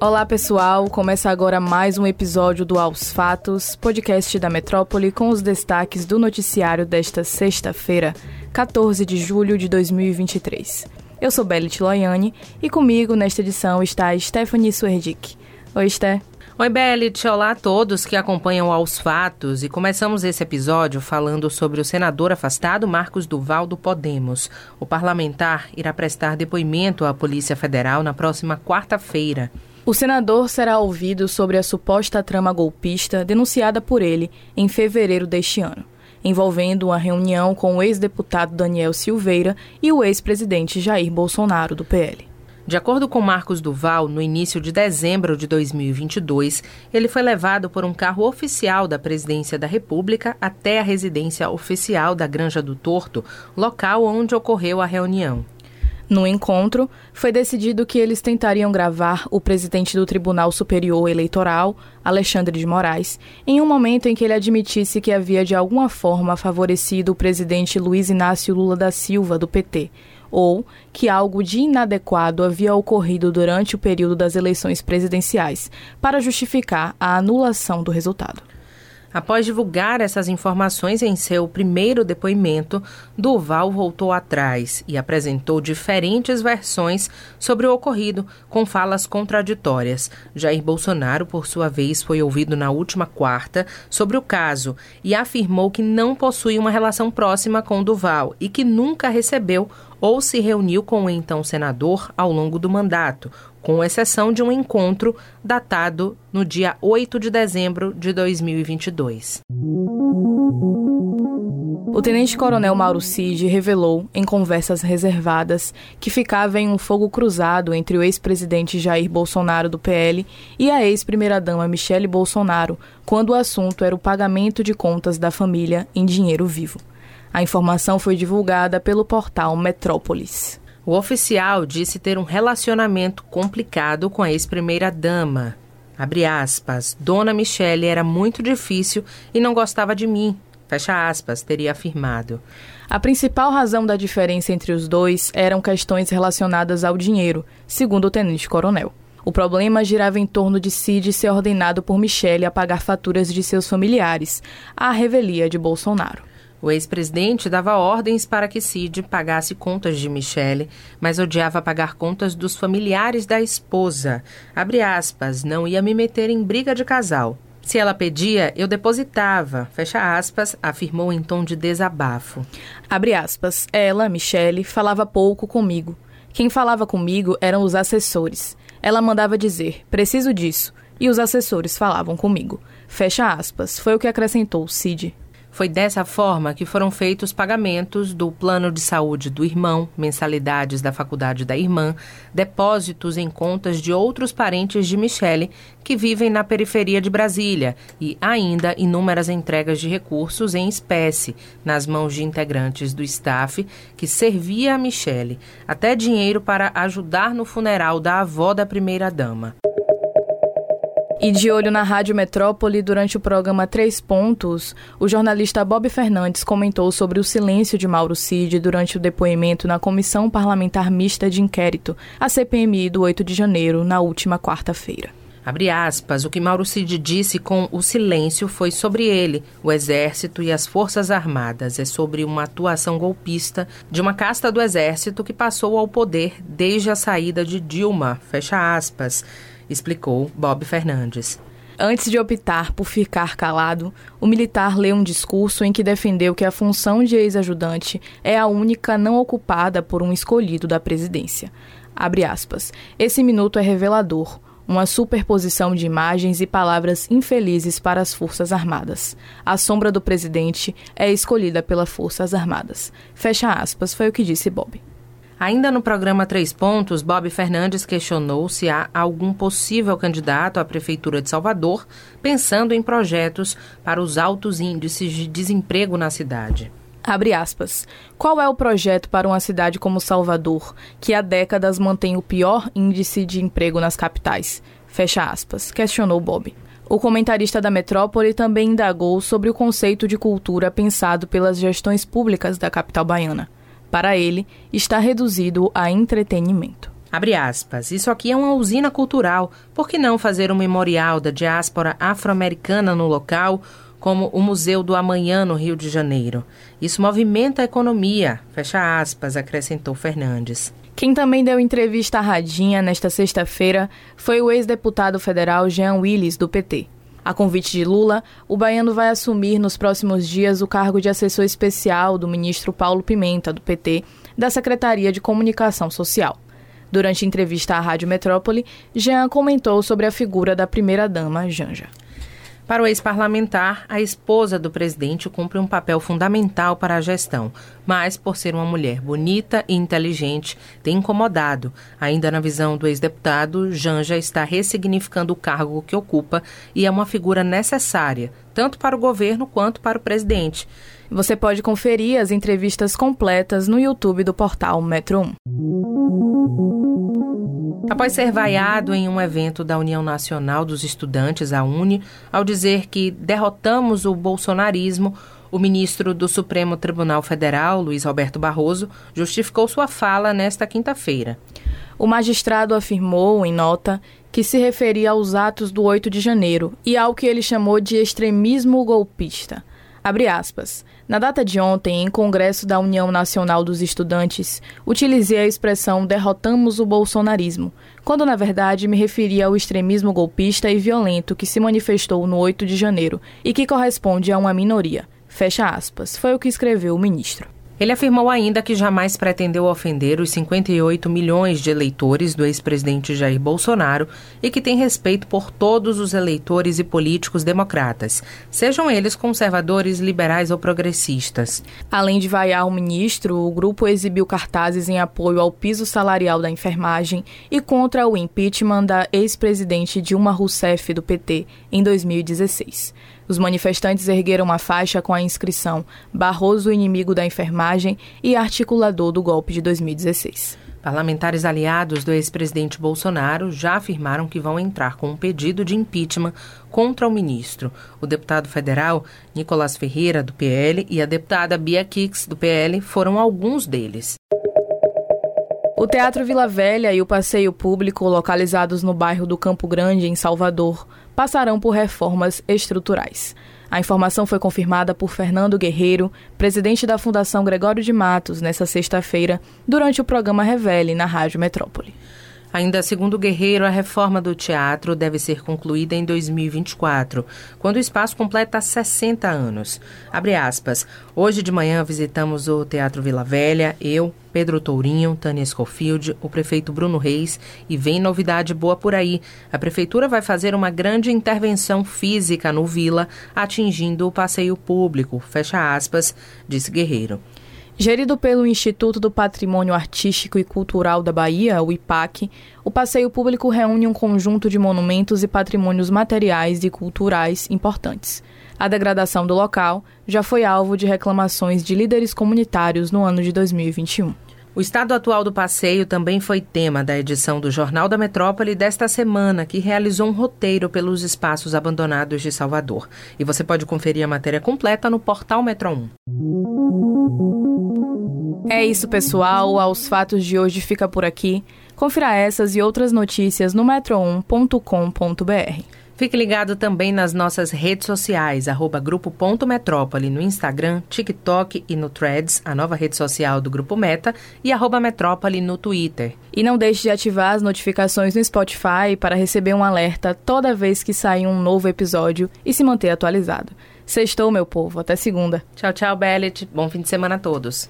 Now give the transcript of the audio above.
Olá pessoal, começa agora mais um episódio do Aos Fatos, podcast da Metrópole com os destaques do noticiário desta sexta-feira, 14 de julho de 2023. Eu sou Belit Loiane e comigo nesta edição está Stephanie Suerdick. Oi, Sté. Oi, Belit. Olá a todos que acompanham aos fatos. E começamos esse episódio falando sobre o senador afastado Marcos Duval do Podemos. O parlamentar irá prestar depoimento à Polícia Federal na próxima quarta-feira. O senador será ouvido sobre a suposta trama golpista denunciada por ele em fevereiro deste ano, envolvendo uma reunião com o ex-deputado Daniel Silveira e o ex-presidente Jair Bolsonaro, do PL. De acordo com Marcos Duval, no início de dezembro de 2022, ele foi levado por um carro oficial da Presidência da República até a residência oficial da Granja do Torto, local onde ocorreu a reunião. No encontro, foi decidido que eles tentariam gravar o presidente do Tribunal Superior Eleitoral, Alexandre de Moraes, em um momento em que ele admitisse que havia de alguma forma favorecido o presidente Luiz Inácio Lula da Silva, do PT, ou que algo de inadequado havia ocorrido durante o período das eleições presidenciais, para justificar a anulação do resultado. Após divulgar essas informações em seu primeiro depoimento, Duval voltou atrás e apresentou diferentes versões sobre o ocorrido, com falas contraditórias. Jair Bolsonaro, por sua vez, foi ouvido na última quarta sobre o caso e afirmou que não possui uma relação próxima com Duval e que nunca recebeu ou se reuniu com o então senador ao longo do mandato, com exceção de um encontro datado no dia 8 de dezembro de 2022. O tenente-coronel Mauro Cid revelou, em conversas reservadas, que ficava em um fogo cruzado entre o ex-presidente Jair Bolsonaro do PL e a ex-primeira-dama Michele Bolsonaro, quando o assunto era o pagamento de contas da família em dinheiro vivo. A informação foi divulgada pelo portal Metrópolis. O oficial disse ter um relacionamento complicado com a ex-primeira-dama. Abre aspas, Dona Michele era muito difícil e não gostava de mim. Fecha aspas, teria afirmado. A principal razão da diferença entre os dois eram questões relacionadas ao dinheiro, segundo o tenente-coronel. O problema girava em torno de Cid ser ordenado por Michele a pagar faturas de seus familiares, à revelia de Bolsonaro. O ex-presidente dava ordens para que Cid pagasse contas de Michele, mas odiava pagar contas dos familiares da esposa. Abre aspas, não ia me meter em briga de casal. Se ela pedia, eu depositava, fecha aspas, afirmou em tom de desabafo. Abre aspas, ela, Michele, falava pouco comigo. Quem falava comigo eram os assessores. Ela mandava dizer, preciso disso, e os assessores falavam comigo. Fecha aspas, foi o que acrescentou Cid. Foi dessa forma que foram feitos pagamentos do plano de saúde do irmão, mensalidades da faculdade da irmã, depósitos em contas de outros parentes de Michele que vivem na periferia de Brasília e ainda inúmeras entregas de recursos em espécie nas mãos de integrantes do staff que servia a Michele, até dinheiro para ajudar no funeral da avó da primeira-dama. E de olho na Rádio Metrópole, durante o programa Três Pontos, o jornalista Bob Fernandes comentou sobre o silêncio de Mauro Cid durante o depoimento na Comissão Parlamentar Mista de Inquérito, a CPMI do 8 de janeiro, na última quarta-feira. Abre aspas, o que Mauro Cid disse com o silêncio foi sobre ele, o Exército e as Forças Armadas. É sobre uma atuação golpista de uma casta do Exército que passou ao poder desde a saída de Dilma. Fecha aspas explicou Bob Fernandes. Antes de optar por ficar calado, o militar leu um discurso em que defendeu que a função de ex-ajudante é a única não ocupada por um escolhido da presidência. Abre aspas. Esse minuto é revelador, uma superposição de imagens e palavras infelizes para as Forças Armadas. A sombra do presidente é escolhida pelas Forças Armadas. Fecha aspas, foi o que disse Bob. Ainda no programa Três Pontos, Bob Fernandes questionou se há algum possível candidato à Prefeitura de Salvador pensando em projetos para os altos índices de desemprego na cidade. Abre aspas. Qual é o projeto para uma cidade como Salvador, que há décadas mantém o pior índice de emprego nas capitais? Fecha aspas, questionou Bob. O comentarista da Metrópole também indagou sobre o conceito de cultura pensado pelas gestões públicas da capital baiana para ele, está reduzido a entretenimento. Abre aspas. Isso aqui é uma usina cultural. Por que não fazer um memorial da diáspora afro-americana no local, como o Museu do Amanhã no Rio de Janeiro? Isso movimenta a economia. Fecha aspas, acrescentou Fernandes. Quem também deu entrevista à Radinha nesta sexta-feira foi o ex-deputado federal Jean Willis, do PT. A convite de Lula, o baiano vai assumir nos próximos dias o cargo de assessor especial do ministro Paulo Pimenta, do PT, da Secretaria de Comunicação Social. Durante entrevista à Rádio Metrópole, Jean comentou sobre a figura da primeira-dama Janja. Para o ex-parlamentar, a esposa do presidente cumpre um papel fundamental para a gestão, mas, por ser uma mulher bonita e inteligente, tem incomodado. Ainda na visão do ex-deputado, Janja está ressignificando o cargo que ocupa e é uma figura necessária, tanto para o governo quanto para o presidente. Você pode conferir as entrevistas completas no YouTube do portal Metro 1. Após ser vaiado em um evento da União Nacional dos Estudantes, a UNE, ao dizer que derrotamos o bolsonarismo, o ministro do Supremo Tribunal Federal, Luiz Roberto Barroso, justificou sua fala nesta quinta-feira. O magistrado afirmou, em nota, que se referia aos atos do 8 de janeiro e ao que ele chamou de extremismo golpista. Abre aspas. Na data de ontem, em congresso da União Nacional dos Estudantes, utilizei a expressão derrotamos o bolsonarismo, quando na verdade me referia ao extremismo golpista e violento que se manifestou no 8 de janeiro e que corresponde a uma minoria. Fecha aspas. Foi o que escreveu o ministro. Ele afirmou ainda que jamais pretendeu ofender os 58 milhões de eleitores do ex-presidente Jair Bolsonaro e que tem respeito por todos os eleitores e políticos democratas, sejam eles conservadores, liberais ou progressistas. Além de vaiar o ministro, o grupo exibiu cartazes em apoio ao piso salarial da enfermagem e contra o impeachment da ex-presidente Dilma Rousseff do PT em 2016. Os manifestantes ergueram uma faixa com a inscrição Barroso, inimigo da enfermagem e articulador do golpe de 2016. Parlamentares aliados do ex-presidente Bolsonaro já afirmaram que vão entrar com um pedido de impeachment contra o ministro. O deputado federal Nicolás Ferreira, do PL, e a deputada Bia Kix, do PL, foram alguns deles. O Teatro Vila Velha e o Passeio Público, localizados no bairro do Campo Grande, em Salvador, passarão por reformas estruturais. A informação foi confirmada por Fernando Guerreiro, presidente da Fundação Gregório de Matos, nesta sexta-feira, durante o programa Revele na Rádio Metrópole. Ainda segundo Guerreiro, a reforma do teatro deve ser concluída em 2024, quando o espaço completa 60 anos. Abre aspas. Hoje de manhã visitamos o Teatro Vila Velha, eu, Pedro Tourinho, Tânia Schofield, o prefeito Bruno Reis e vem novidade boa por aí. A prefeitura vai fazer uma grande intervenção física no Vila, atingindo o passeio público, fecha aspas, disse Guerreiro. Gerido pelo Instituto do Patrimônio Artístico e Cultural da Bahia, o IPAC, o passeio público reúne um conjunto de monumentos e patrimônios materiais e culturais importantes. A degradação do local já foi alvo de reclamações de líderes comunitários no ano de 2021. O estado atual do passeio também foi tema da edição do Jornal da Metrópole desta semana, que realizou um roteiro pelos espaços abandonados de Salvador. E você pode conferir a matéria completa no portal Metro 1. É isso, pessoal. Aos fatos de hoje fica por aqui. Confira essas e outras notícias no metro1.com.br. Fique ligado também nas nossas redes sociais, arroba grupo.metrópole no Instagram, TikTok e no Threads, a nova rede social do Grupo Meta, e arroba Metrópole no Twitter. E não deixe de ativar as notificações no Spotify para receber um alerta toda vez que sair um novo episódio e se manter atualizado. Sextou, meu povo. Até segunda. Tchau, tchau, Bellet. Bom fim de semana a todos.